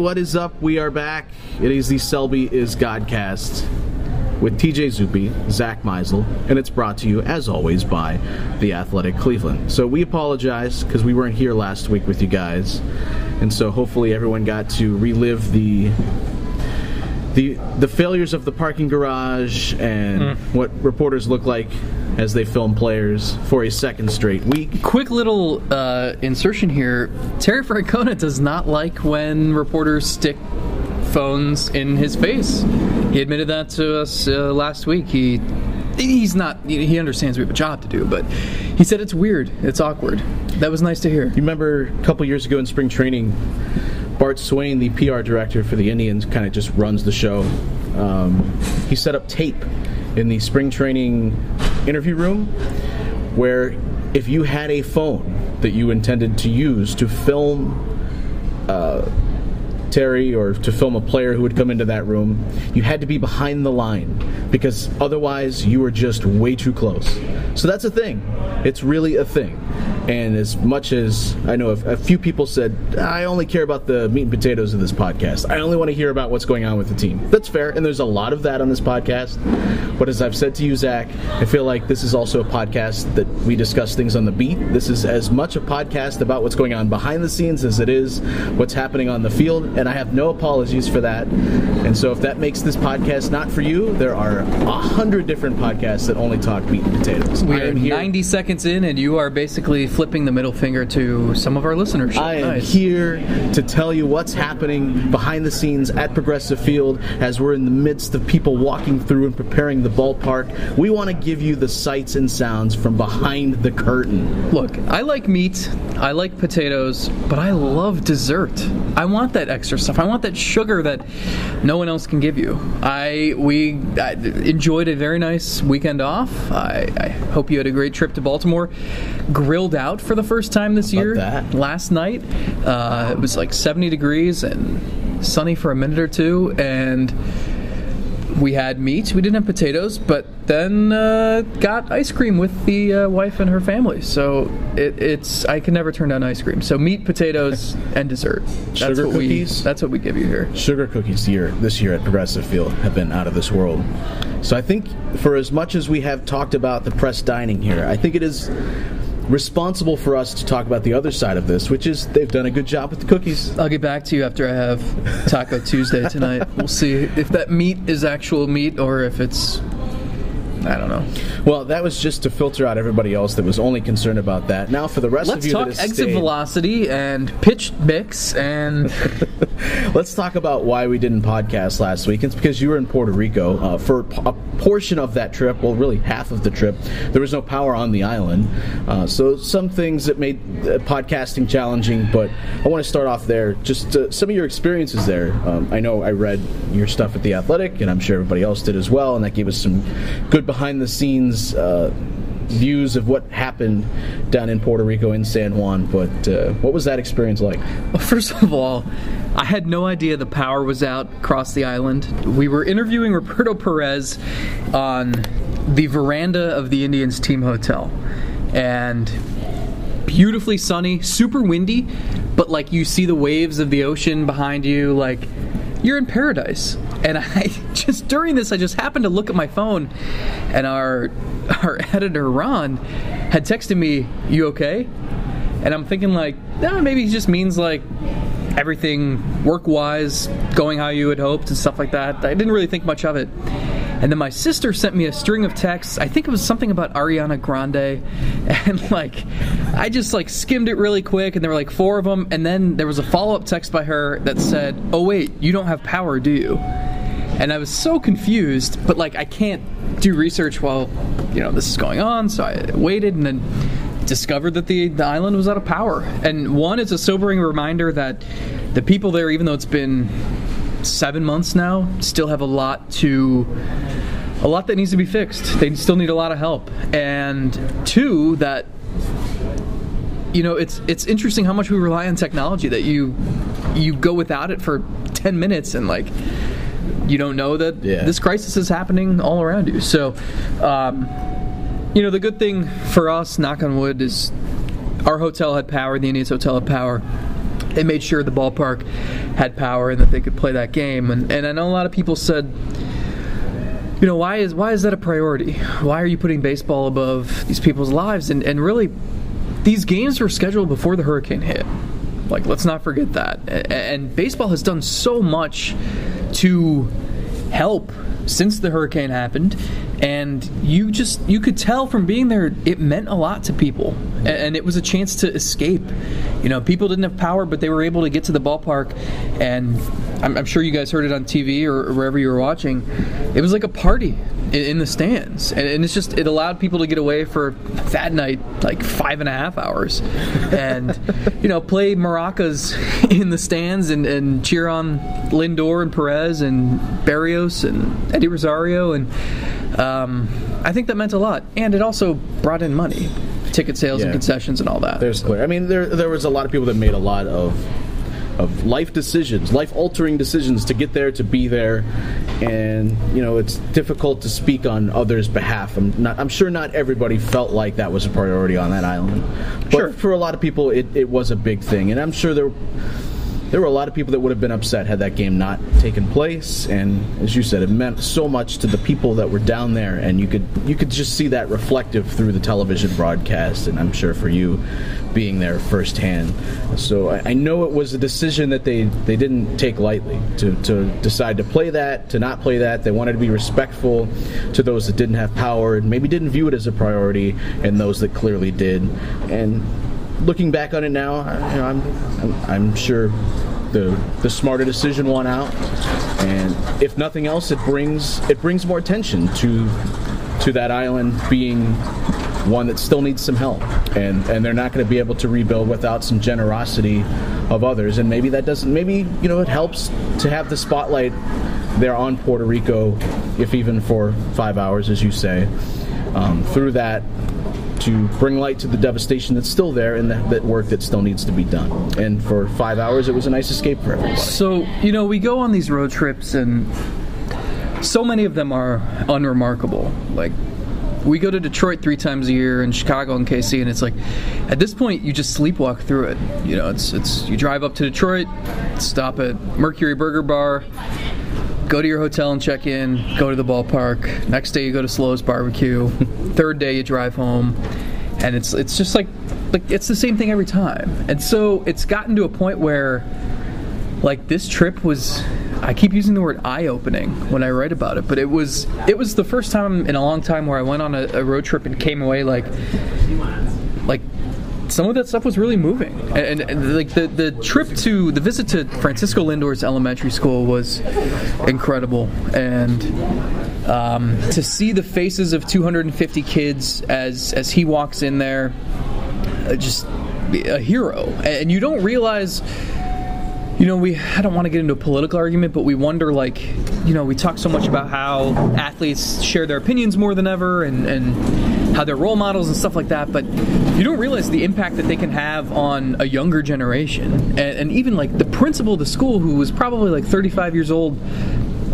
What is up? We are back. It is the Selby is Godcast with TJ Zuppe, Zack Meisel, and it's brought to you, as always, by The Athletic Cleveland. So we apologize because we weren't here last week with you guys, and so hopefully everyone got to relive the the the failures of the parking garage and Mm. what reporters look like as they film players for a second straight week. Quick little uh, insertion here. Terry Francona does not like when reporters stick phones in his face. He admitted that to us uh, last week. He he's not he understands we have a job to do, but he said it's weird, it's awkward. That was nice to hear. You remember a couple years ago in spring training, Bart Swain, the PR director for the Indians, kind of just runs the show. Um, he set up tape in the spring training interview room where if you had a phone that you intended to use to film uh, Terry or to film a player who would come into that room, you had to be behind the line because otherwise you were just way too close. So that's a thing. It's really a thing. And as much as I know, a, a few people said, I only care about the meat and potatoes of this podcast. I only want to hear about what's going on with the team. That's fair, and there's a lot of that on this podcast. But as I've said to you, Zack, I feel like this is also a podcast that we discuss things on the beat. This is as much a podcast about what's going on behind the scenes as it is what's happening on the field, and I have no apologies for that. And so, if that makes this podcast not for you, there are a hundred different podcasts that only talk meat and potatoes. We are 90 seconds in, and you are basically flipping the middle finger to some of our listeners. I am Nice. here to tell you what's happening behind the scenes at Progressive Field as we're in the midst of people walking through and preparing the ballpark. We want to give you the sights and sounds from behind the curtain. Look, I like meat, I like potatoes, but I love dessert. I want that extra stuff. I want that sugar that no one else can give you. I we I enjoyed a very nice weekend off. I, I hope you had a great trip to Baltimore. Grilled out for the first time this year. that. Last night, uh, it was like 70 degrees and sunny for a minute or two, and we had meat. We didn't have potatoes, but then uh, got ice cream with the uh, wife and her family. So it, it's I can never turn down ice cream. So meat, potatoes, and dessert. That's Sugar what cookies? we. That's what we give you here. Sugar cookies year this year at Progressive Field have been out of this world. So I think for as much as we have talked about the press dining here, I think it is responsible for us to talk about the other side of this, which is they've done a good job with the cookies. I'll get back to you after I have Taco Tuesday tonight. We'll see if that meat is actual meat or if it's. I don't know. Well, that was just to filter out everybody else that was only concerned about that. Now, for the rest Let's of you talk exit stayed, velocity and pitch mix and let's talk about why we didn't podcast last week. It's because you were in Puerto Rico uh, for a portion of that trip. Well, really half of the trip. There was no power on the island, uh, so some things that made uh, podcasting challenging. But I want to start off there. Just uh, some of your experiences there. Um, I know I read your stuff at the Athletic, and I'm sure everybody else did as well, and that gave us some good behind the scenes. Uh, Views of what happened down in Puerto Rico in San Juan, but uh, what was that experience like? Well, first of all, I had no idea the power was out across the island. We were interviewing Roberto Perez on the veranda of the Indians team hotel. And beautifully sunny, super windy, but like you see the waves of the ocean behind you, like you're in paradise. And I just during this, I just happened to look at my phone, and our our editor Ron had texted me, "You okay?" And I'm thinking like, nah, maybe he just means like everything work-wise going how you had hoped and stuff like that. I didn't really think much of it. And then my sister sent me a string of texts. I think it was something about Ariana Grande, and like, I just like skimmed it really quick, and there were like four of them. And then there was a follow-up text by her that said, "Oh wait, you don't have power, do you?" And I was so confused, but like I can't do research while you know this is going on, so I waited, and then discovered that the, the island was out of power. And one, it's a sobering reminder that the people there, even though it's been seven months now, still have a lot to a lot that needs to be fixed. They still need a lot of help. And two, that you know, it's it's interesting how much we rely on technology that you you go without it for 10 minutes and like you don't know that Yeah. this crisis is happening all around you. So um, you know, the good thing for us, knock on wood, is our hotel had power, the Indians hotel had power. They made sure the ballpark had power and that they could play that game. And, and I know a lot of people said, you know, why is why is that a priority? Why are you putting baseball above these people's lives? And and really, these games were scheduled before the hurricane hit. Like, let's not forget that. And baseball has done so much to help since the hurricane happened and you just you could tell from being there it meant a lot to people. And it was a chance to escape. You know people didn't have power but they were able to get to the ballpark and i'm, I'm sure you guys heard it on tv or wherever you were watching. It was like a party in, in the stands. And, and it's just it allowed people to get away for that night like five and a half hours. And you know play maracas in the stands and, and cheer on lindor and perez and berrios and eddie rosario. And um, i think that meant a lot. And it also brought in money ticket sales and concessions and all that. There's clear. I mean, there there was a lot of people that made a lot of of life decisions, life altering decisions to get there, to be there, and you know it's difficult to speak on others' behalf. I'm not. I'm sure not everybody felt like that was a priority on that island, but Sure. for a lot of people, it, it was a big thing, and I'm sure there. There were a lot of people that would have been upset had that game not taken place, and as you said, it meant so much to the people that were down there, and you could you could just see that reflective through the television broadcast, and I'm sure for you, being there firsthand. So I, I know it was a decision that they, they didn't take lightly to, to decide to play that, to not play that. They wanted to be respectful to those that didn't have power and maybe didn't view it as a priority, and those that clearly did. And looking back on it now, I- you know, I'm, I'm, sure the the smarter decision won out, and if nothing else, it brings it brings more attention to to that island being one that still needs some help, and and they're not going to be able to rebuild without some generosity of others, and maybe that doesn't maybe you know it helps to have the spotlight there on Puerto Rico, if even for five hours, as you say, um, through that to bring light to the devastation that's still there and that, that work that still needs to be done. And for five hours, it was a nice escape for everybody. So, you know, we go on these road trips and so many of them are unremarkable. Like, we go to Detroit three times a year and Chicago and KC, and it's like, at this point, you just sleepwalk through it. You know, it's it's you drive up to Detroit, stop at Mercury Burger Bar, go to your hotel and check in, go to the ballpark. Next day, you go to Slow's Barbecue. Third day, you drive home, and it's it's just like like it's the same thing every time. And so it's gotten to a point where like this trip was I keep using the word eye-opening when I write about it, but it was it was the first time in a long time where I went on a, a road trip and came away like like some of that stuff was really moving, and, and, and, like the the trip to the visit to Francisco Lindor's elementary school was incredible, and um, to see the faces of 250 kids as as he walks in there, uh, just a hero, and you don't realize you know, we I don't want to get into a political argument, but we wonder like, you know, we talk so much about how athletes share their opinions more than ever and and how they're role models and stuff like that, but you don't realize the impact that they can have on a younger generation. And, and even like the principal of the school who was probably like 35 years old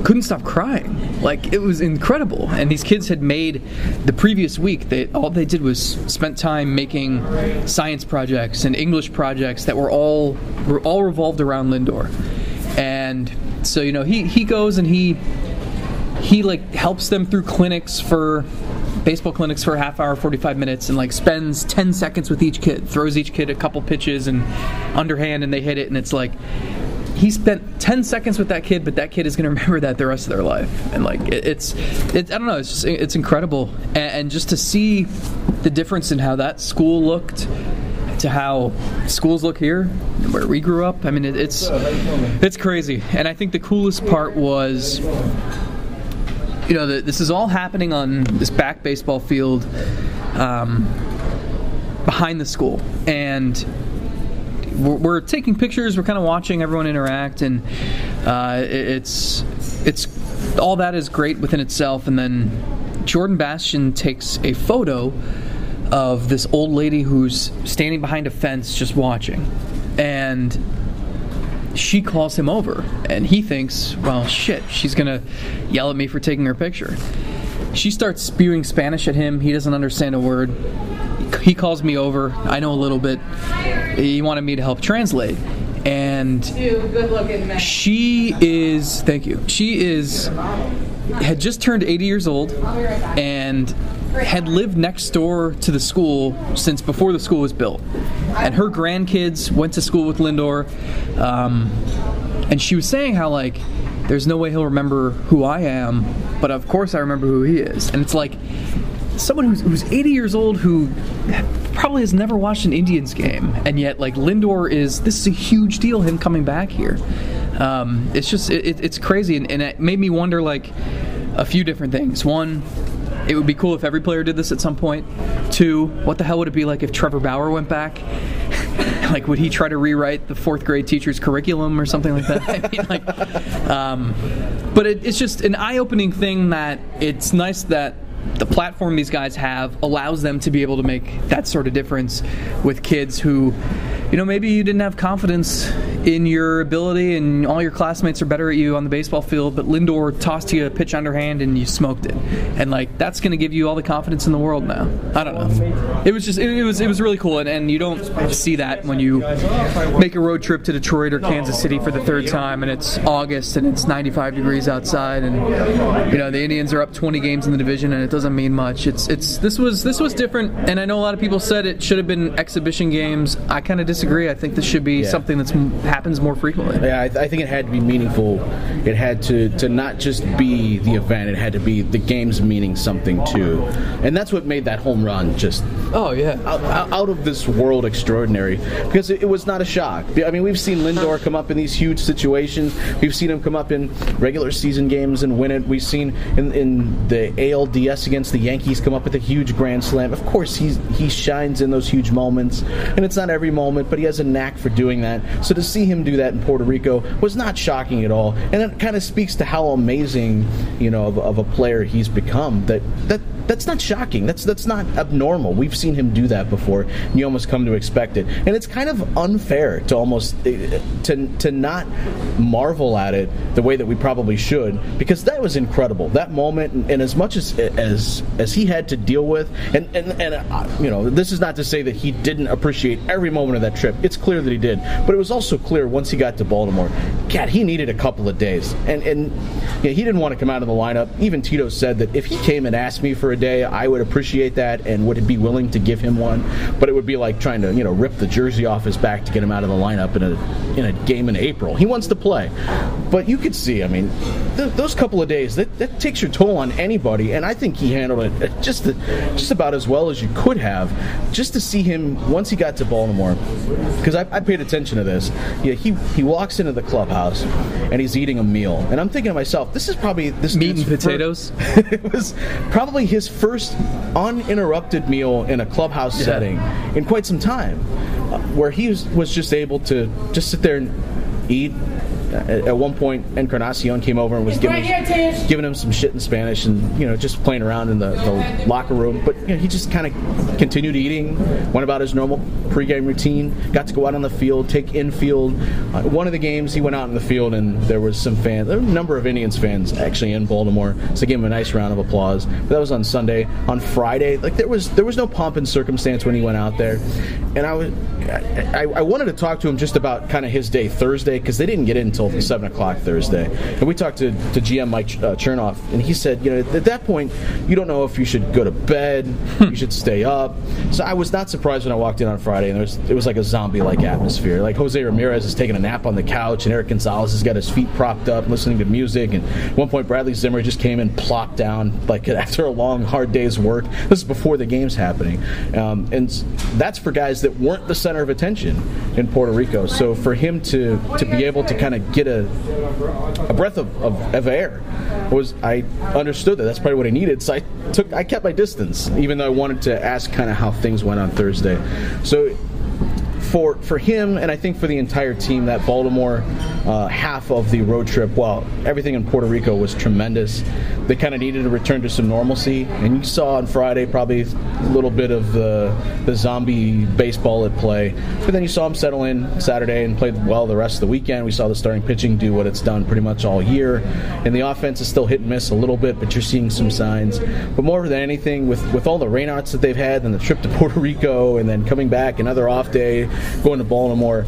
couldn't stop crying. Like it was incredible. And these kids had made the previous week. They all they did was spent time making science projects and English projects that were all were all revolved around Lindor. And so you know he he goes and he he like helps them through clinics for baseball clinics for a half hour 45 minutes and like spends 10 seconds with each kid throws each kid a couple pitches and underhand and they hit it and it's like he spent 10 seconds with that kid but that kid is going to remember that the rest of their life. And like it, it's it, i don't know it's just it's incredible. And, and just to see the difference in how that school looked to how schools look here where we grew up i mean it, it's it's crazy. And i think the coolest part was you know, the, this is all happening on this back baseball field. Um, behind the school, and we're, we're taking pictures. We're kind of watching everyone interact, and uh, it- it's it's all that is great within itself. And then Jordan Bastian takes a photo of this old lady who's standing behind a fence just watching, and she calls him over, and he thinks, well, shit, she's gonna yell at me for taking her picture. She starts spewing Spanish at him. He doesn't understand a word. He calls me over. I know a little bit. He wanted me to help translate. And she is, thank you. She is, had just turned 80 years old and had lived next door to the school since before the school was built. And her grandkids went to school with Lindor. Um, and she was saying how, like, there's no way he'll remember who I am, but of course I remember who he is. And it's like, someone who's, who's 80 years old who probably has never watched an Indians game, and yet like Lindor is this is a huge deal. Him coming back here, um, it's just it, it- it's crazy, and, and it made me wonder like a few different things. One. It would be cool if every player did this at some point. Two, what the hell would it be like if Trevor Bauer went back? like, would he try to rewrite the fourth grade teacher's curriculum or something like that? I mean, like, um, but it, it's just an eye-opening thing that it's nice that the platform these guys have allows them to be able to make that sort of difference with kids who, you know, maybe you didn't have confidence in your ability and all your classmates are better at you on the baseball field, but Lindor tossed you a pitch underhand and you smoked it. And like that's going to give you all the confidence in the world now. I don't know. It was just it, it was it was really cool and, and you don't see that when you make a road trip to Detroit or Kansas City for the third time and it's August and it's 95 degrees outside and you know the Indians are up 20 games in the division and it doesn't mean much. It's it's this was this was different and I know a lot of people said it should have been exhibition games. I kind of disagree. I think this should be Yeah. something that's happens more frequently. Yeah, I, I think it had to be meaningful. It had to, to not just be the event, it had to be the games meaning something too. And that's what made that home run just Oh yeah. out, out out of this world extraordinary because it, it was not a shock. I mean, we've seen Lindor come up in these huge situations. We've seen him come up in regular season games and win it. We've seen in, in the ALDS against the Yankees come up with a huge grand slam. Of course, he's he shines in those huge moments, and it's not every moment, but he has a knack for doing that. So to see him do that in Puerto Rico was not shocking at all, and it kind of speaks to how amazing, you know, of, of a player he's become. That that that's not shocking. That's that's not abnormal. We've seen him do that before. You almost come to expect it, and it's kind of unfair to almost eh, to to not marvel at it the way that we probably should, because that was incredible. That moment, and, as much as as as he had to deal with, and and and uh, you know, this is not to say that he didn't appreciate every moment of that trip. It's clear that he did, but it was also clear once he got to Baltimore, God, he needed a couple of days, and and yeah, he didn't want to come out of the lineup. Even Tito said that if he came and asked me for a day, I would appreciate that and would be willing to give him one. But it would be like trying to you know rip the jersey off his back to get him out of the lineup in a in a game in April. He wants to play, but you could see. I mean, th- those couple of days that, that takes your toll on anybody, and I think he handled it just the, just about as well as you could have. Just to see him once he got to Baltimore, because I, I paid attention to this. Yeah, he he walks into the clubhouse and he's eating a meal, and I'm thinking to myself, this is probably this Meat and potatoes. it was probably his first uninterrupted meal in a clubhouse setting in quite some time, uh, where he was, was just able to just sit there and eat. At, one point, Encarnacion came over and was giving, right giving him some shit in Spanish and you know just playing around in the, the locker room. But you know, he just kind of continued eating, went about his normal pregame routine, got to go out on the field, take infield. Uh, one of the games, he went out in the field and there was some fans, there were a number of Indians fans actually in Baltimore, so gave him a nice round of applause. But that was on Sunday. On Friday, like there was there was no pomp and circumstance when he went out there, and I was I, I wanted to talk to him just about kind of his day Thursday because they didn't get in until seven o'clock Thursday, and we talked to, to GM Mike uh, Chernoff, and he said, you know, at that point, you don't know if you should go to bed, you should stay up. So I was not surprised when I walked in on Friday, and there was, it was like a zombie-like atmosphere. Like Jose Ramirez is taking a nap on the couch, and Erik Gonzalez has got his feet propped up, listening to music. And at one point, Bradley Zimmer just came and plopped down, like after a long, hard day's work. This is before the game's happening, um, and that's for guys that weren't the center of attention in Puerto Rico. So for him to to be able to kind of get a a breath of, of, of air. Was I understood that that's probably what I needed, so I took I kept my distance, even though I wanted to ask kind of how things went on Thursday. So for for him and I think for the entire team, that Baltimore uh, half of the road trip, well, everything in Puerto Rico was tremendous. They kind of needed to return to some normalcy, and you saw on Friday probably a little bit of the the zombie baseball at play. But then you saw them settle in Saturday and played well the rest of the weekend. We saw the starting pitching do what it's done pretty much all year, and the offense is still hit and miss a little bit, but you're seeing some signs. But more than anything, with with all the rainouts that they've had, and the trip to Puerto Rico, and then coming back another off day, going to Baltimore.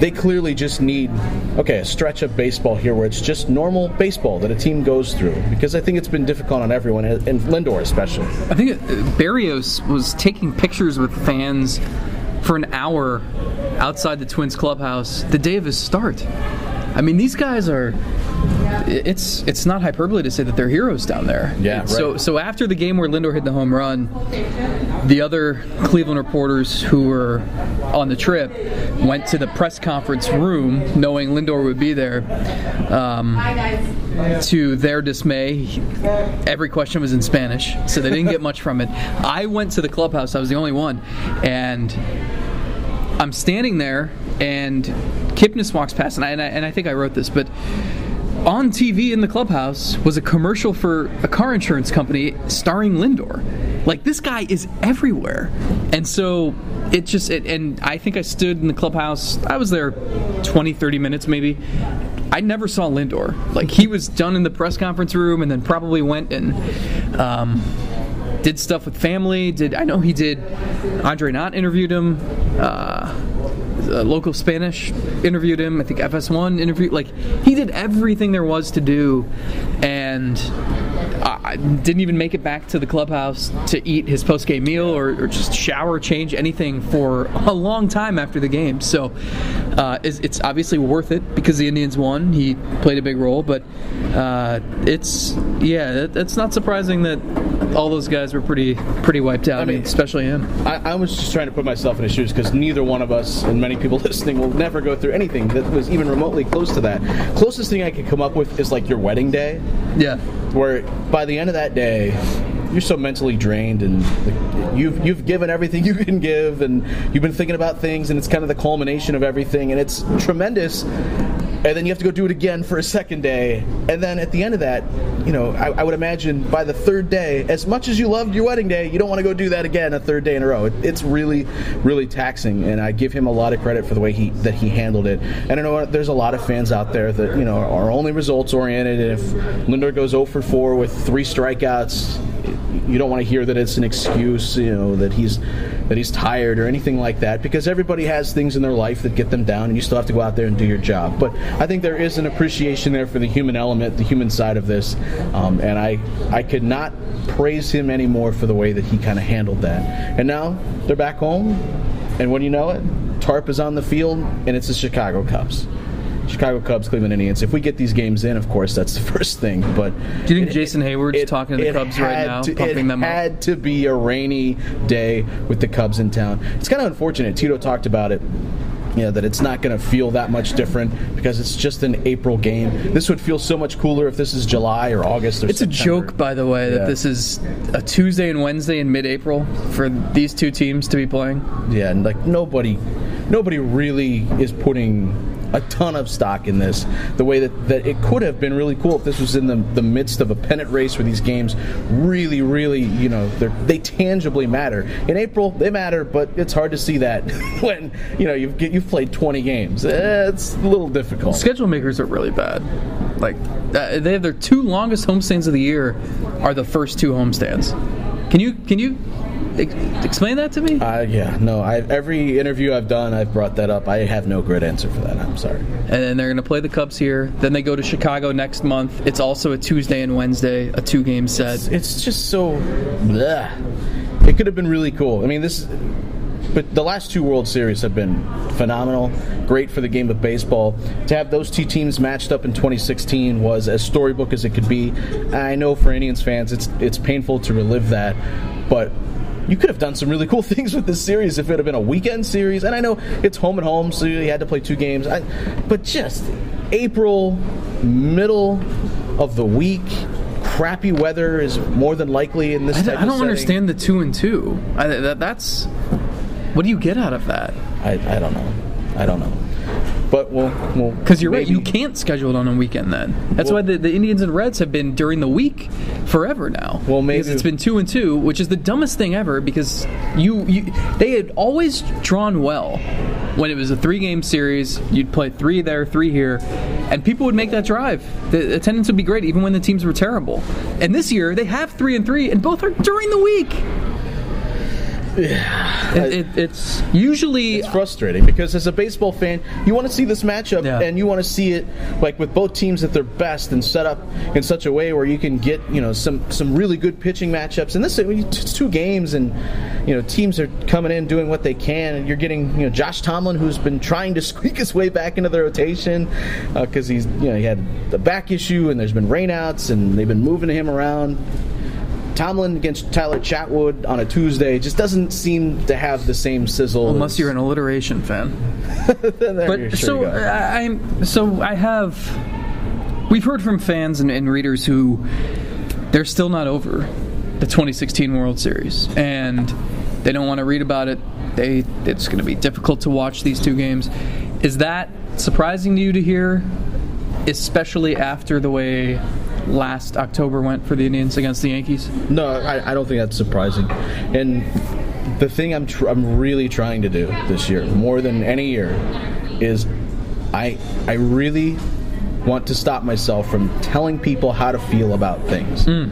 They clearly just need, okay, a stretch of baseball here where it's just normal baseball that a team goes through. Because I think it's been difficult on everyone, and Lindor especially. I think uh, Berrios was taking pictures with fans for an hour outside the Twins clubhouse the day of his start. I mean, these guys are. It's it's not hyperbole to say that they're heroes down there. Yeah. Right. So so after the game where Lindor hit the home run, the other Cleveland reporters who were on the trip went to the press conference room, knowing Lindor would be there. Um, to their dismay, every question was in Spanish, so they didn't get much from it. I went to the clubhouse; I was the only one, and I'm standing there, and Kipnis walks past, and I, and I, and I think I wrote this, but on TV in the clubhouse was a commercial for a car insurance company starring Lindor. Like this guy is everywhere, and so it just it, and I think I stood in the clubhouse. I was there 20, 30 minutes maybe. I never saw Lindor. Like he was done in the press conference room, and then probably went and. Um, did stuff with family. Did I know he did? Andre not interviewed him. Uh, uh, local Spanish interviewed him. I think FS1 interviewed. Like he did everything there was to do, and I didn't even make it back to the clubhouse to eat his post game meal or, or, just shower, change anything for a long time after the game. So uh, it's, it's, obviously worth it because the Indians won. He played a big role, but uh, it's yeah, it, it's not surprising that all those guys were pretty pretty wiped out. I mean, especially him. I, I was just trying to put myself in his shoes because neither one of us and many people listening will never go through anything that was even remotely close to that. Closest thing I could come up with is like your wedding day. Yeah. Where by the end of that day, you're so mentally drained and you've you've given everything you can give and you've been thinking about things and it's kind of the culmination of everything and it's tremendous. And then you have to go do it again for a second day. And then at the end of that you know I, I would imagine by the third day as much as you loved your wedding day you don't want to go do that again a third day in a row. It, it's really really taxing and I give him a lot of credit for the way he that he handled it. And I know there's a lot of fans out there that you know are only results oriented and if Lindor goes 0 for 4 with three strikeouts you don't want to hear that it's an excuse, you know, that he's that he's tired or anything like that, because everybody has things in their life that get them down, and you still have to go out there and do your job. But I think there is an appreciation there for the human element, the human side of this, um, and I I could not praise him anymore for the way that he kind of handled that. And now they're back home, and when you know it, Tarp is on the field, and it's the Chicago Cubs. Chicago Cubs, Cleveland Indians. If we get these games in, of course, that's the first thing. But do you think it, Jason Heyward's it, talking to the Cubs right now, to, pumping them up? It had to be a rainy day with the Cubs in town. It's kind of unfortunate. Tito talked about it you know, that it's not going to feel that much different because it's just an April game. This would feel so much cooler if this is July or August or It's September. a joke, by the way, that this is a Tuesday and Wednesday in mid-April for these two teams to be playing. Yeah, and like nobody, nobody really is putting a ton of stock in this. The way that, that it could have been really cool if this was in the, the midst of a pennant race where these games really, really, you know, they tangibly matter. In April, they matter, but it's hard to see that when, you know, you've, you've played 20 games. It's a little difficult. Schedule makers are really bad. Like, uh, they have their two longest homestands of the year are the first two homestands. Can you can you explain that to me? Uh, yeah, no. I, every interview I've done, I've brought that up. I have no great answer for that. I'm sorry. And then they're going to play the Cubs here. Then they go to Chicago next month. It's also a Tuesday and Wednesday, a two game set. It's, it's just so. Bleh. It could have been really cool. I mean, this but the last two World Series have been phenomenal, great for the game of baseball. To have those two teams matched up in 2016 was as storybook as it could be. I know for Indians fans, it's it's painful to relive that, but you could have done some really cool things with this series if it had been a weekend series. And I know it's home and home, so you had to play two games. I, but just April, middle of the week, crappy weather is more than likely in this. I, type I don't understand the two and two. I, that, that's what do you get out of that? I, I don't know. I don't know. But we'll we'll Because you're right, you can't schedule it on a weekend. Then that's Well- why the, the Indians and Reds have been during the week forever now. Well, maybe- because it's been two and two, which is the dumbest thing ever. Because you, you they had always drawn well when it was a three game series. You'd play three there, three here, and people would make that drive. The attendance would be great, even when the teams were terrible. And this year they have three and three, and both are during the week. It, it, it's usually It's frustrating because as a baseball fan, you want to see this matchup Yeah. and you want to see it like with both teams at their best and set up in such a way where you can get you know some some really good pitching matchups. And this it's two games and you know teams are coming in doing what they can and you're getting you know Josh Tomlin who's been trying to squeak his way back into the rotation uh, because he's you know he had the back issue and there's been rainouts and they've been moving him around. Tomlin against Tyler Chatwood on a Tuesday just doesn't seem to have the same sizzle. unless as- you're an alliteration fan. But sure so. I, uh, I'm so I have we've heard from fans and, and readers who they're still not over the 2016 World Series and they don't want to read about it. They it's going to be difficult to watch these two games. Is that surprising to you to hear, especially after the way last October went for the Indians against the Yankees? no, I, I don't think that's surprising. And the thing I'm tr- I'm really trying to do this year, more than any year, is I I really want to stop myself from telling people how to feel about things. Hmm.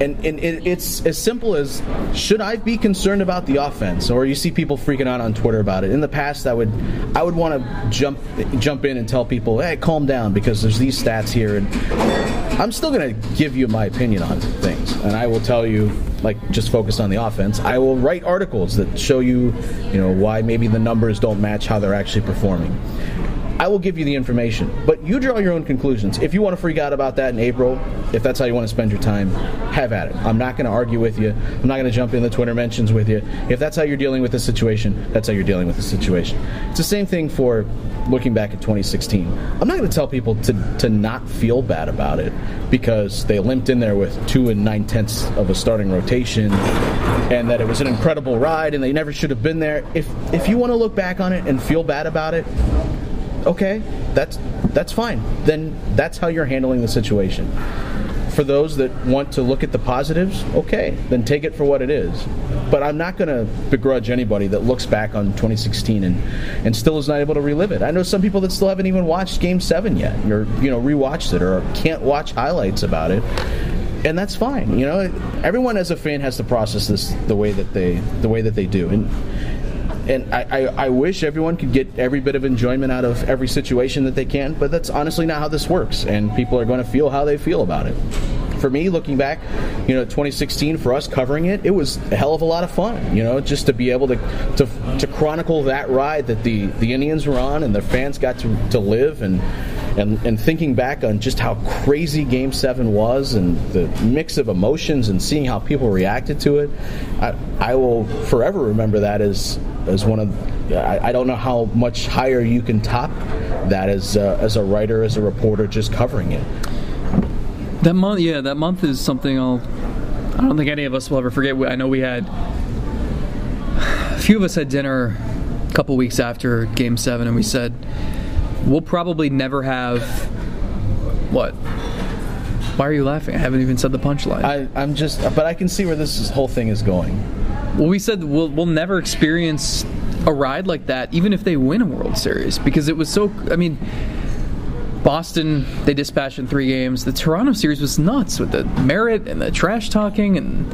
And, and it, it's as simple as should I be concerned about the offense, or you see people freaking out on Twitter about it. In the past, I would I would want to jump jump in and tell people, hey, calm down because there's these stats here, and I'm still going to give you my opinion on things, and I will tell you like just focus on the offense. I will write articles that show you, you know, why maybe the numbers don't match how they're actually performing. I will give you the information, but you draw your own conclusions. If you want to freak out about that in April, if that's how you want to spend your time, have at it. I'm not going to argue with you. I'm not going to jump in the Twitter mentions with you. If that's how you're dealing with the situation, that's how you're dealing with the situation. It's the same thing for looking back at 2016. I'm not going to tell people to, to not feel bad about it because they limped in there with two and nine tenths of a starting rotation and that it was an incredible ride and they never should have been there. If if you want to look back on it and feel bad about it, okay, that's that's fine. Then that's how you're handling the situation. For those that want to look at the positives, okay, then take it for what it is. But I'm not going to begrudge anybody that looks back on 2016 and, and still is not able to relive it. I know some people that still haven't even watched Game Seven yet, or you know rewatched it, or can't watch highlights about it, and that's fine. You know, everyone as a fan has to process this the way that they the way that they do, and and I, I, I wish everyone could get every bit of enjoyment out of every situation that they can, but that's honestly not how this works, and people are going to feel how they feel about it. For me, looking back, you know, 2016 for us covering it, it was a hell of a lot of fun. You know, just to be able to to, to chronicle that ride that the, the Indians were on and the fans got to, to live, and, and and thinking back on just how crazy Game Seven was and the mix of emotions and seeing how people reacted to it, I, I will forever remember that as as one of I, I don't know how much higher you can top that as uh, as a writer as a reporter just covering it That month, yeah, that month is something I'll. I don't think any of us will ever forget. I know we had a few of us had dinner a couple weeks after Game Seven, and we said we'll probably never have what. Why are you laughing? I haven't even said the punchline. I, I'm just but I can see where this is- whole thing is going Well, we said we'll, we'll never experience a ride like that, even if they win a World Series, because it was so. I mean, Boston they dispatched in three games. The Toronto series was nuts with the merit and the trash talking and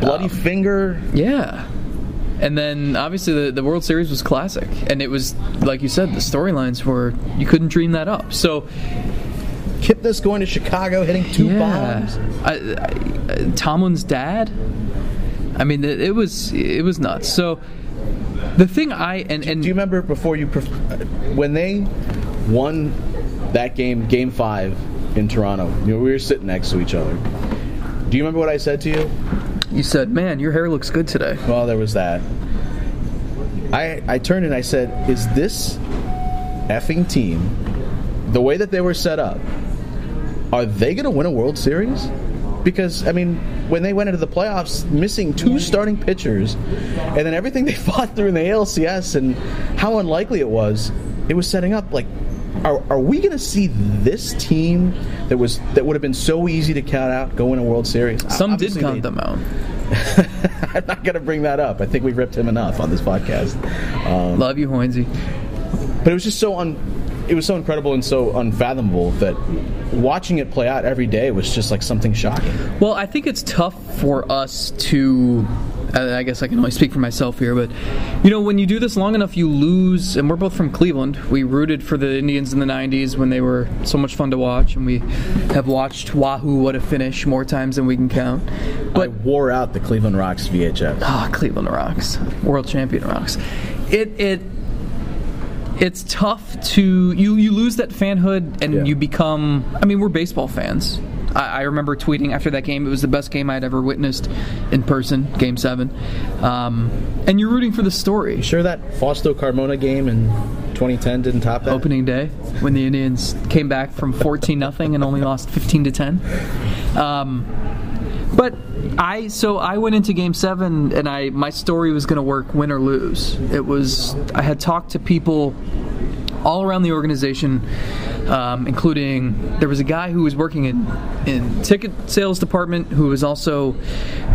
bloody um, finger yeah. And then obviously the, the World Series was classic, and it was like you said, the storylines were you couldn't dream that up. So Kipnis going to Chicago hitting two yeah, bombs I, I, Tomlin's dad. I mean, it, it was it was nuts. So the thing I and and Do you remember before you pref- when they won that game, Game Five in Toronto? You know, we were sitting next to each other. Do you remember what I said to you? You said, "Man, your hair looks good today." Well, there was that. I I turned and I said, "Is this effing team the way that they were set up? Are they going to win a World Series?" Because I mean, when they went into the playoffs, missing two starting pitchers, and then everything they fought through in the ALCS, and how unlikely it was, it was setting up like. Are, are we going to see this team that was that would have been so easy to count out go in a World Series? Some did count they- them out. I'm not going to bring that up. I think we've ripped him enough on this podcast. Um, Love you, Hoynsie. but it was just so un, it was so incredible and so unfathomable that watching it play out every day was just like something shocking. Well, I think it's tough for us to. I I guess I can only speak for myself here, but you know, when you do this long enough, you lose. And we're both from Cleveland. We rooted for the Indians in the '90s when they were so much fun to watch, and we have watched Wahoo What a Finish more times than we can count. I But wore out the Cleveland Rocks VHS. ah, Cleveland rocks, world champion rocks. It it it's tough to you you lose that fanhood and Yeah. you become. I mean, we're baseball fans. I, I remember tweeting after that game. It was the best game I'd ever witnessed in person. Game seven, um, and you're rooting for the story. Sure, that Fausto Carmona game in 2010 didn't top that. Opening day when the Indians came back from 14 nothing and only lost 15 to 10. Um, but I so I went into game seven and I my story was going to work win or lose. It was I had talked to people all around the organization, um, including there was a guy who was working in in ticket sales department who was also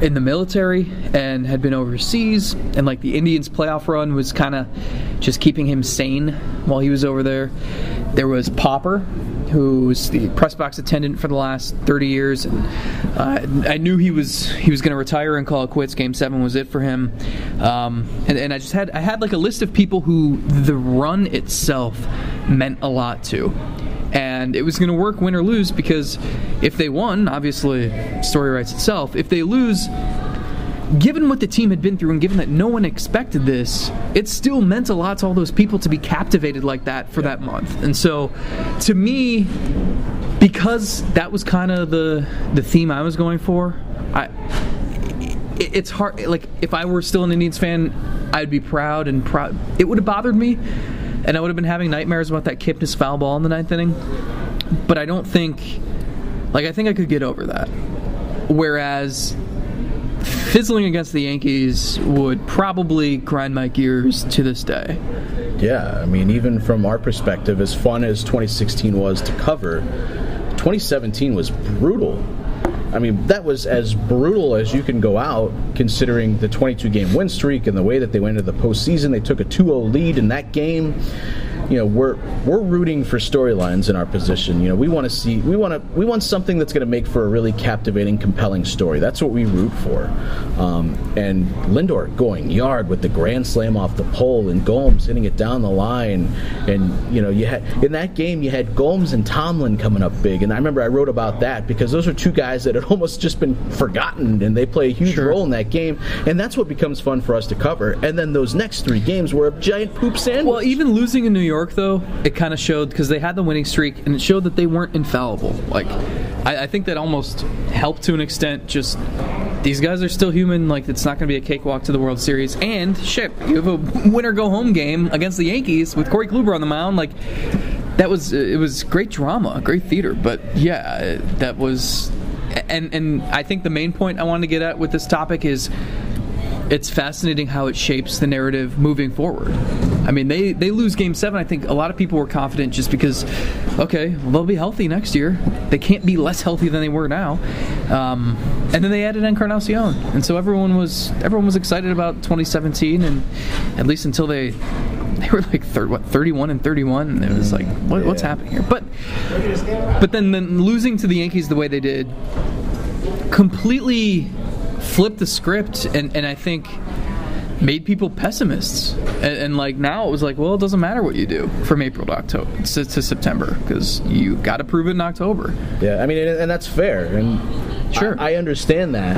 in the military and had been overseas and like the Indians playoff run was kind of just keeping him sane while he was over there. There was Popper who was the press box attendant for the last 30 years. And, uh, I knew he was he was going to retire and call it quits. Game seven was it for him, um, and, and I just had I had like a list of people who the run itself meant a lot to. And it was going to work win or lose because if they won, obviously, story writes itself. If they lose, given what the team had been through and given that no one expected this, it still meant a lot to all those people to be captivated like that for that month. And so, to me, because that was kind of the the theme I was going for, I it's hard. Like if I were still an Indians fan, I'd be proud and proud. It would have bothered me, and I would have been having nightmares about that Kipnis foul ball in the ninth inning. But I don't think, like I think I could get over that. Whereas fizzling against the Yankees would probably grind my gears to this day. Yeah, I mean, even from our perspective, as fun as 2016 was to cover, 2017 was brutal. I mean, that was as brutal as you can go out, considering the 22 game win streak and the way that they went into the postseason. They took a 2 0 lead in that game. You know, we're we're rooting for storylines in our position. You know, we want to see we want to we want something that's going to make for a really captivating, compelling story. That's what we root for. Um, and Lindor going yard with the grand slam off the pole, and Gomes hitting it down the line. And you know, you had in that game you had Gomes and Tomlin coming up big. And I remember I wrote about that because those are two guys that had almost just been forgotten, and they play a huge Sure. role in that game. And that's what becomes fun for us to cover. And then those next three games were a giant poop sandwich. Well, even losing in New York, though, it kind of showed because they had the winning streak, and it showed that they weren't infallible. Like, I, I think that almost helped to an extent. Just these guys are still human. Like, it's not going to be a cakewalk to the World Series. And shit, you have a winner go home game against the Yankees with Corey Kluber on the mound. Like, that was it was great drama, great theater. But yeah, that was. And and I think the main point I wanted to get at with this topic is it's fascinating how it shapes the narrative moving forward. I mean, they, they lose game seven. I think a lot of people were confident just because, okay, well, they'll be healthy next year. They can't be less healthy than they were now. Um, and then they added Encarnacion, and so everyone was everyone was excited about 2017, and at least until they they were like third, what 31 and 31, and it was like, what, what's happening here? But but then, then losing to the Yankees the way they did completely flipped the script and, and I think made people pessimists. And, and like now it was like, well, it doesn't matter what you do from April to October to, to September because you got to prove it in October. Yeah, I mean, and, and that's fair, and Sure. I, I understand that.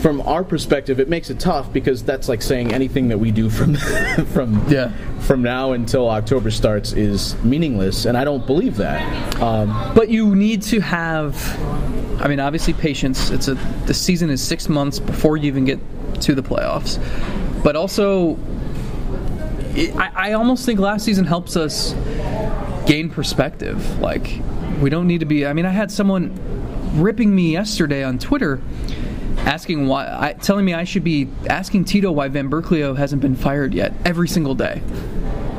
From our perspective, it makes it tough because that's like saying anything that we do from from Yeah. from now until October starts is meaningless, and I don't believe that. Um, But you need to have I mean, obviously patience. It's a the season is six months before you even get to the playoffs, but also, it, I, I almost think last season helps us gain perspective. Like, we don't need to be. I mean, I had someone ripping me yesterday on Twitter asking why, I, telling me I should be asking Tito why Van Burkleo hasn't been fired yet every single day,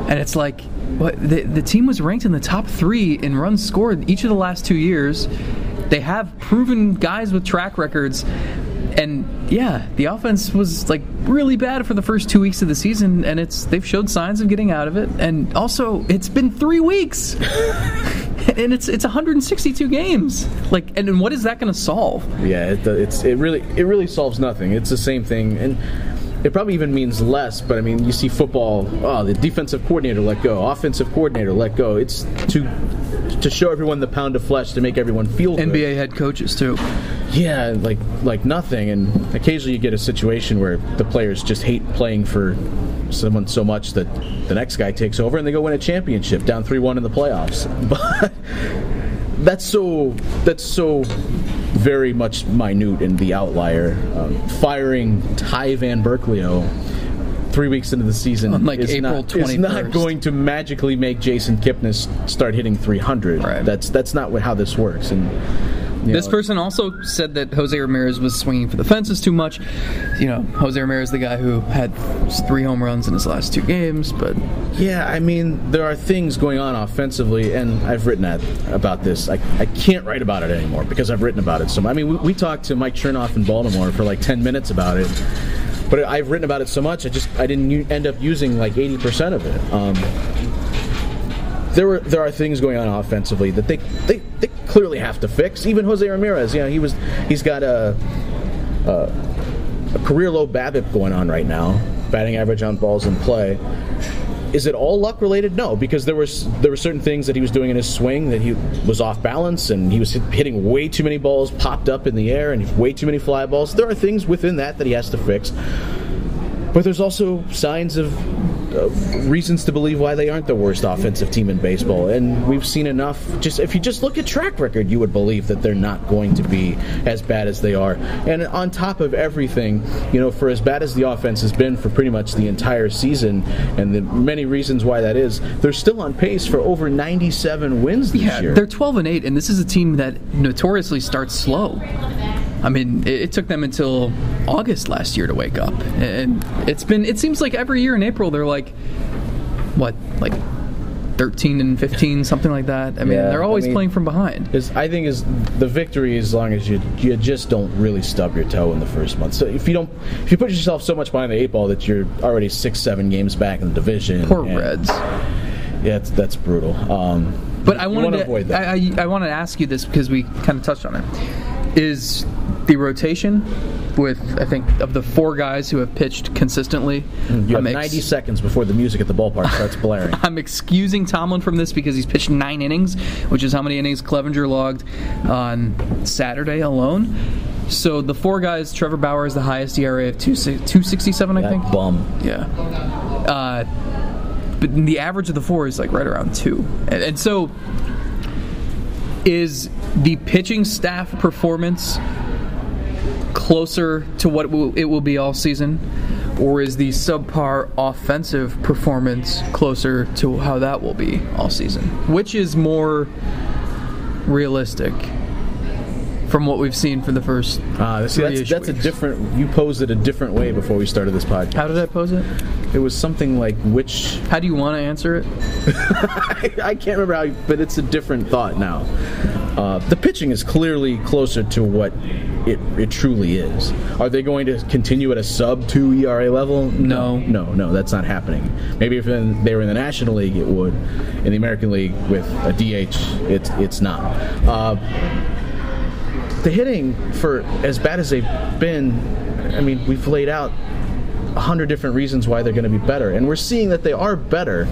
and it's like. What, the, the team was ranked in the top three in runs scored each of the last two years. They have proven guys with track records. And yeah, the offense was like really bad for the first two weeks of the season, and it's they've showed signs of getting out of it. And also, it's been three weeks, and it's it's 162 games. Like, and, and what is that going to solve? Yeah, it, it's it really it really solves nothing. It's the same thing, and it probably even means less. But I mean, you see football. Oh, the defensive coordinator let go, offensive coordinator let go. It's to to show everyone the pound of flesh to make everyone feel good. NBA head coaches too. Yeah, like like nothing. And occasionally you get a situation where the players just hate playing for someone so much that the next guy takes over and they go win a championship down three one in the playoffs. But that's so that's so very much minute and the outlier. Um, firing Ty Van Burkleo three weeks into the season On, like, is, April not, is not going to magically make Jason Kipnis start hitting 300. Right. That's that's not how this works. And you This know, person also said that Jose Ramirez was swinging for the fences too much. You know, Jose Ramirez, the guy who had three home runs in his last two games, but Yeah, I mean, there are things going on offensively, and I've written at, about this. I, I can't write about it anymore because I've written about it. So, I mean, we, we talked to Mike Chernoff in Baltimore for like 10 minutes about it, but I've written about it so much, I just I didn't u- end up using like 80% of it. Um, there were there are things going on offensively that they, they they clearly have to fix. Even Jose Ramirez, you know, he was he's got a a career low BABIP going on right now, batting average on balls in play. Is it all luck related? No, because there was there were certain things that he was doing in his swing that he was off balance, and he was hitting way too many balls popped up in the air, and way too many fly balls. There are things within that that he has to fix, but there's also signs of, of reasons to believe why they aren't the worst offensive team in baseball. And we've seen enough. Just if you just look at track record, you would believe that they're not going to be as bad as they are. And on top of everything, you know, for as bad as the offense has been for pretty much the entire season, and the many reasons why that is, they're still on pace for over 97 wins this yeah, year. they're 12 and 8, and this is a team that notoriously starts slow. I mean, it, it took them until August last year to wake up, and it's been. It seems like every year in April they're like, what, like 13 and 15, something like that. I mean, Yeah, they're I always mean- playing from behind. I think is the victory as long as you you just don't really stub your toe in the first month. So if you don't if you put yourself so much behind the eight ball that you're already six seven games back in the division. Poor and- Reds. Yeah, it's, that's brutal. Um, But I wanted to avoid that. I, I, I want to ask you this because we kind of touched on it. Is the rotation with I think of the four guys who have pitched consistently? you have ex- 90 seconds before the music at the ballpark starts blaring. I'm excusing Tomlin from this because he's pitched nine innings, which is how many innings Clevinger logged on Saturday alone. So the four guys, Trevor Bauer is the highest ERA of two two sixty seven, I think. bum. Yeah. Uh, but the average of the four is like right around two. And, and so is the pitching staff performance closer to what it will, be all season? Or is the subpar offensive performance closer to how that will be all season? Which is more realistic from what we've seen for the first Uh, see, that's, that's a different. You posed it a different way before we started this podcast. How did I pose it? It was something like which How do you want to answer it? I can't remember how, but it's a different thought now. Uh, the pitching is clearly closer to what it, it truly is. Are they going to continue at a sub two ERA level? No. no, no, that's not happening. Maybe if in, they were in the National League, it would. In the American League with a DH, it's it's not. Uh, the hitting for as bad as they've been, I mean, we've laid out a hundred different reasons why they're going to be better, and we're seeing that they are better.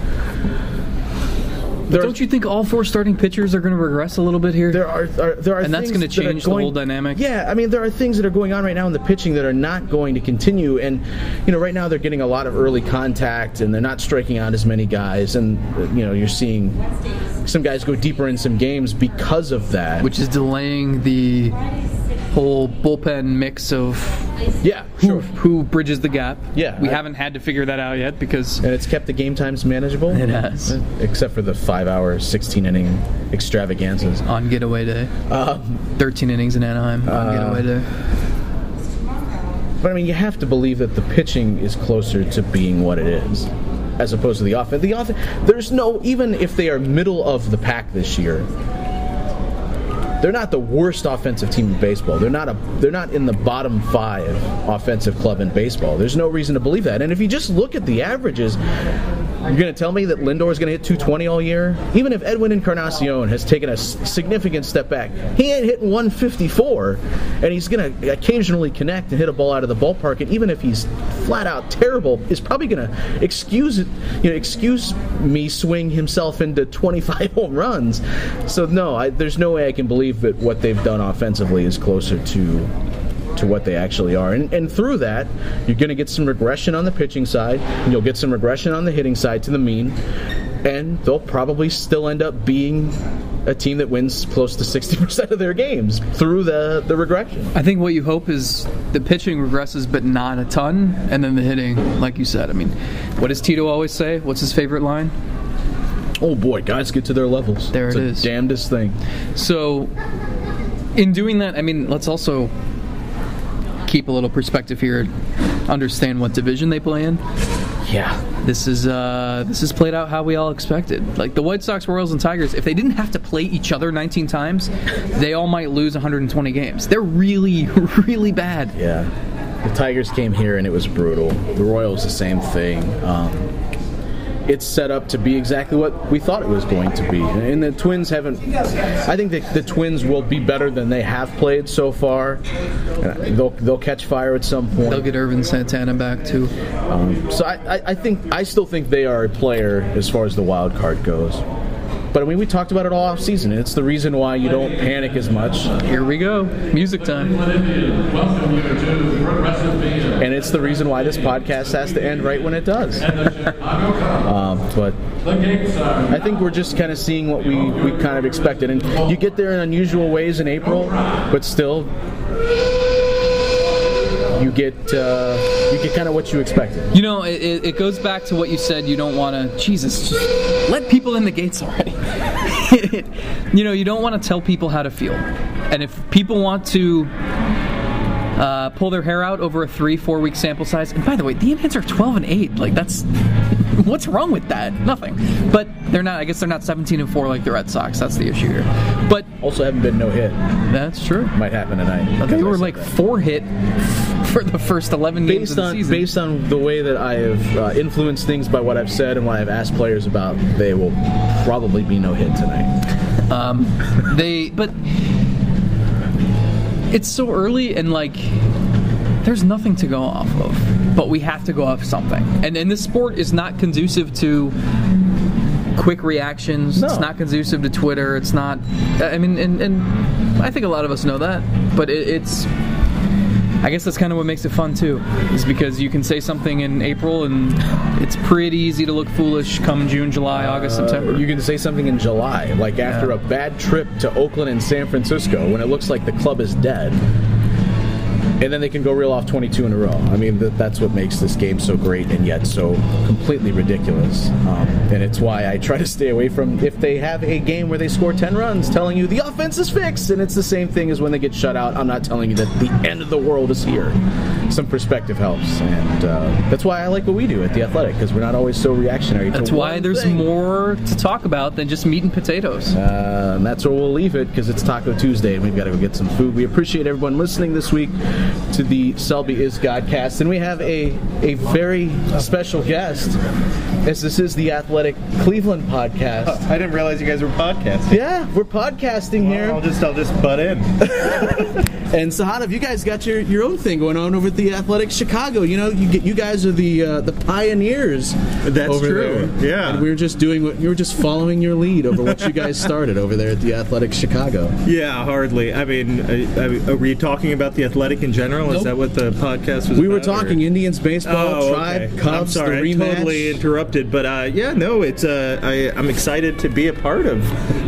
Don't you think all four starting pitchers are going to regress a little bit here? there are, are there are And that's that are change the whole dynamic? Yeah, I mean there are things that are going on right now in the pitching that are not going to continue, and you know right now they're getting a lot of early contact and they're not striking out as many guys, and you know you're seeing some guys go deeper in some games because of that. which is delaying the whole bullpen mix of yeah, who, sure. who bridges the gap. Yeah, we I- haven't had to figure that out yet because And it's kept the game times manageable. It has. except for the five-hour, 16-inning extravaganzas. on getaway day, Um, 13 innings in Anaheim Uh, on getaway day. But I mean, you have to believe that the pitching is closer to being what it is, as opposed to the offense. The offense, there's no even if they are middle of the pack this year. They're not the worst offensive team in baseball. They're not a. They're not in the bottom five offensive club in baseball. There's no reason to believe that. And if you just look at the averages, you're going to tell me that Lindor is going to hit 220 all year? Even if Edwin Encarnacion has taken a significant step back, he ain't hitting 154, and he's going to occasionally connect and hit a ball out of the ballpark. And even if he's flat out terrible, is probably going to excuse it, you know, excuse me swing himself into 25 home runs. So no, I, there's no way I can believe that what they've done offensively is closer to to what they actually are. And, and through that, you're going to get some regression on the pitching side, and you'll get some regression on the hitting side to the mean, and they'll probably still end up being a team that wins close to 60% of their games through the, the regression. I think what you hope is the pitching regresses, but not a ton, and then the hitting, like you said. I mean, what does Tito always say? What's his favorite line? Oh boy, guys get to their levels. There it's it the is. damnedest thing. So, in doing that, I mean, let's also keep a little perspective here. Understand what division they play in. Yeah. This is uh, this is played out how we all expected. Like the White Sox, Royals, and Tigers, if they didn't have to play each other 19 times, they all might lose 120 games. They're really, really bad. Yeah. The Tigers came here and it was brutal. The Royals, the same thing. Um, it's set up to be exactly what we thought it was going to be. And the Twins haven't. I think that the Twins will be better than they have played so far. They'll, they'll catch fire at some point. They'll get Ervin Santana back too. Um, so I, I, I think I still think they are a player as far as the wild card goes. But I mean, we talked about it all off season. It's the reason why you don't panic as much, Here we go, music time. Welcome you to Progressive and it's the reason why this podcast has to end right when it does. Um, but The gates are I think we're just kind of seeing what we, we kind of expected. And you get there in unusual ways in April, but still, you get uh, you get kind of what you expected. You know, it, it goes back to what you said. You don't want to. Jesus, let people in the gates already. you know, you don't want to tell people how to feel, and if people want to. Uh, pull their hair out over a three, four week sample size. And by the way, the Indians are 12 and 8. Like, that's. What's wrong with that? Nothing. But they're not, I guess they're not 17 and 4 like the Red Sox. That's the issue here. But Also, haven't been no hit. that's true. Might happen tonight. They were like four hit for the first 11 games based of the on season. based on the way that I have uh, influenced things by what I've said and what I've asked players about. They will probably be no hit tonight. Um, they, but it's so early and like there's nothing to go off of. But we have to go off something, and and this sport is not conducive to quick reactions. It's not conducive to Twitter. It's not. I mean, and, and I think a lot of us know that, but it, it's. I guess that's kind of what makes it fun too, is because you can say something in April and it's pretty easy to look foolish come June, July, August, uh, September. You can say something in July, like after Yeah. a bad trip to Oakland and San Francisco, when it looks like the club is dead, and then they can go reel off 22 in a row. I mean, th- that's what makes this game so great and yet so completely ridiculous. Um, and it's why I try to stay away from if they have a game where they score 10 runs, telling you the offense is fixed, and it's the same thing as when they get shut out. I'm not telling you that the end of the world is here. Some perspective helps, and uh, that's why I like what we do at the Athletic because we're not always so reactionary. That's why there's thing. more to talk about than just meat and potatoes. Uh, and that's where we'll leave it because it's Taco Tuesday and we've got to go get some food. We appreciate everyone listening this week to the Selby is Godcast, and we have a a very special guest as this is the Athletic Cleveland podcast. I didn't realize you guys were podcasting. Yeah, we're podcasting here. I'll just I'll just butt in. And Sahadev, you guys got your, your own thing going on over at the Athletic Chicago. You know, you get you guys are the uh, the pioneers. That's true, there. yeah. And we were just doing what you were just following your lead over what you guys started over there at the Athletic Chicago. yeah, hardly. I mean, uh, uh, were you talking about the athletic in general? Is Nope. that what the podcast was? We were about, or- talking Indians baseball, Oh, Tribe, okay. Cubs, I'm sorry. I totally interrupted, but uh, yeah, no, it's uh, I, I'm excited to be a part of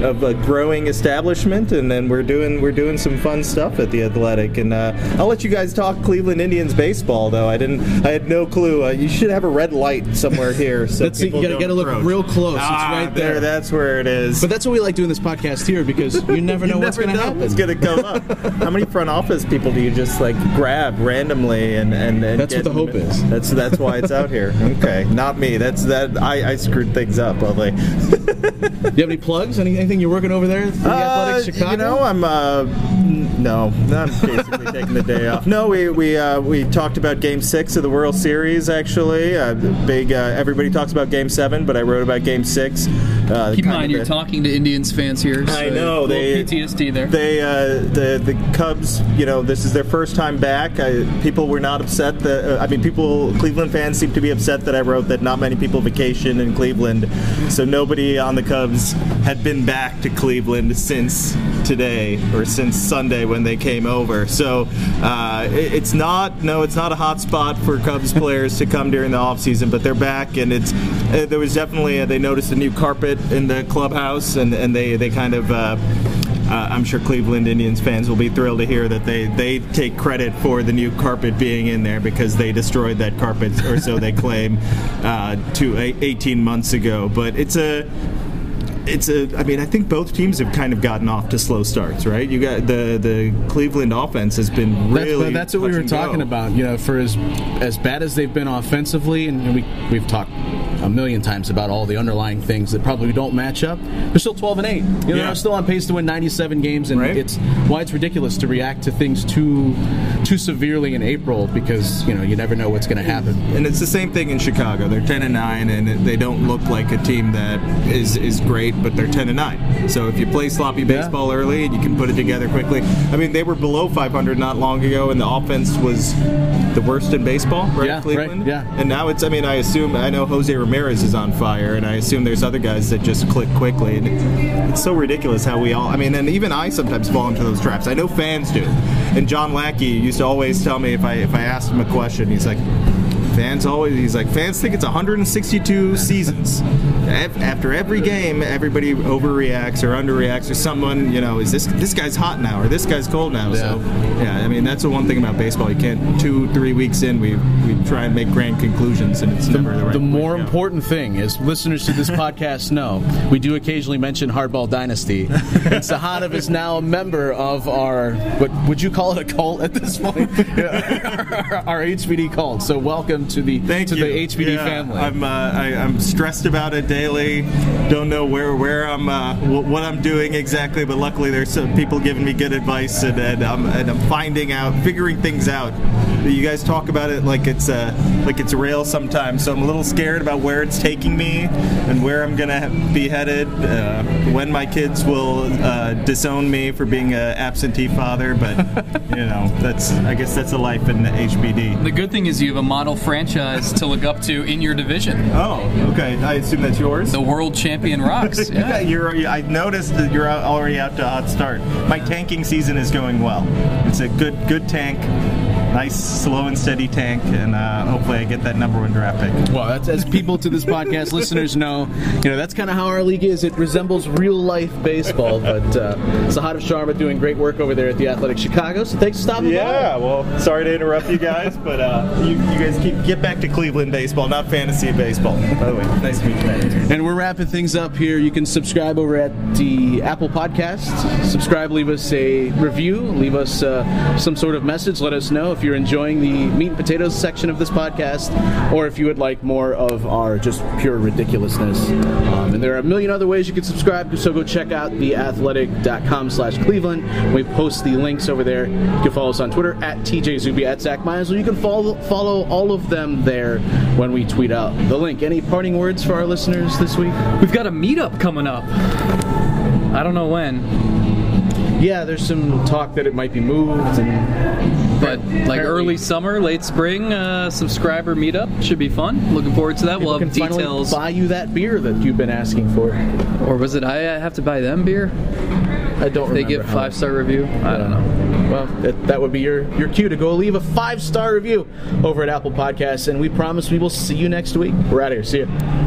of a growing establishment, and then we're doing we're doing some fun stuff at the Athletic, and uh, I'll let you guys talk Cleveland Indians baseball. Though I didn't, I had no clue. Uh, you should have a red light somewhere here, so That's it, you gotta- gotta look real close. It's Ah, right there. That's where it is. But that's what we like doing this podcast here because you never know what's going to know happen. what's going to come up. How many front office people do you just like grab randomly and and, and That's what the hope is. That's that's why it's out here. Okay, not me. That's that. I, I screwed things up. Lovely. Do you have any plugs? Any, anything you're working over there at the Athletic Chicago? You know, I'm uh, no, I'm basically taking the day off. No, we we uh, we talked about Game Six of the World Series. Actually, uh, big. Uh, everybody talks about Game Seven, but I wrote about Game Six. Uh, Keep in mind, you're talking to Indians fans here. So I know, they- PTSD there. They uh, the the Cubs, you know, this is their first time back. I, people were not upset that uh, I mean, people Cleveland fans seem to be upset that I wrote that not many people vacation in Cleveland, so nobody on the Cubs had been back to Cleveland since today or since Sunday when they came over. So uh, it, it's not no, it's not a hot spot for Cubs players to come during the off season, but they're back, and it's uh, there was definitely uh, they noticed a new carpet in the clubhouse, and and they they kind of. Uh, I'm sure Cleveland Indians fans will be thrilled to hear that they, they take credit for the new carpet being in there because they destroyed that carpet, or so they claim, uh, to a, 18 months ago. But it's a it's a. I mean, I think both teams have kind of gotten off to slow starts, right? You got the the Cleveland offense has been That's, really. but that's what we were talking go. about. You know, for as as bad as they've been offensively, and we we've talked a million times about all the underlying things that probably don't match up. They're still 12 and 8. You know, Yeah. they're still on pace to win 97 games, and Right. it's why it's ridiculous to react to things too too severely in April because you know you never know what's going to happen. And it's the same thing in Chicago. They're 10 and 9, and they don't look like a team that is is great, but they're 10 and 9. So if you play sloppy baseball early and you can put it together quickly, I mean, they were below 500 not long ago, and the offense was the worst in baseball, right? Yeah, right, Cleveland. yeah. And now it's. I mean, I assume I know Jose Ramirez is on fire, and I assume there's other guys that just click quickly. And it's so ridiculous how we all. I mean, and even I sometimes fall into those traps. I know fans do. And John Lackey used to always tell me if I if I asked him a question, he's like. Fans always, he's like, fans think it's 162 seasons. After every game, everybody overreacts or underreacts, or someone, you know, is this this guy's hot now or this guy's cold now? So, yeah, I mean, that's the one thing about baseball. You can't two, three weeks in, we we try and make grand conclusions, and it's never the right. The more important thing is listeners to this podcast know we do occasionally mention Hardball Dynasty, and Sahadev is now a member of our what would you call it a cult at this point? our HBD cult. So welcome to the Thank to you. the HBD Yeah, family. I'm uh, I, I'm stressed about it daily. Don't know where where I'm uh, wh- what I'm doing exactly, but luckily there's some people giving me good advice, and, and I'm and I'm finding out, figuring things out. You guys talk about it like it's uh, like it's real sometimes, so I'm a little scared about where it's taking me and where I'm gonna be headed. Uh, when my kids will uh, disown me for being an absentee father, but you know that's I guess that's a life in the HBD. The good thing is you have a model franchise to look up to in your division. Oh, okay. I assume that's yours. The world champion Rocks. Yeah, you're. I noticed that you're already out to a hot start. My tanking season is going well. It's a good, good tank. Nice, slow and steady tank, and uh, hopefully I get that number one draft pick. Well, that's as people to this podcast listeners know, you know that's kind of how our league is. It resembles real life baseball. But uh, Sahadev Sharma doing great work over there at the Athletic Chicago. So thanks for stopping by. Yeah, well, sorry to interrupt you guys, but uh, you, you guys keep get back to Cleveland baseball, not fantasy baseball. By the way, nice to meet you. man. And we're wrapping things up here. You can subscribe over at the Apple Podcast. Subscribe, leave us a review, leave us uh, some sort of message. Let us know if you're enjoying the meat and potatoes section of this podcast, or if you would like more of our just pure ridiculousness. Um, and there are a million other ways you can subscribe. So go check out theathletic.com/cleveland. We post the links over there. You can follow us on Twitter at TJ Zuppe at Zack Meisel, or you can follow follow all of them there when we tweet out the link. Any parting words for our listeners this week? We've got a meetup coming up. I don't know when, Yeah, there's some talk that it might be moved, and but like early summer, late spring, uh, subscriber meetup should be fun. Looking forward to that. We'll have details. buy you that beer that you've been asking for. Or was it I have to buy them beer? I don't. They how- five star review. I don't know. Well, that, that would be your, your cue to go leave a five star review over at Apple Podcasts, and we promise we will see you next week. We're out of here. See you.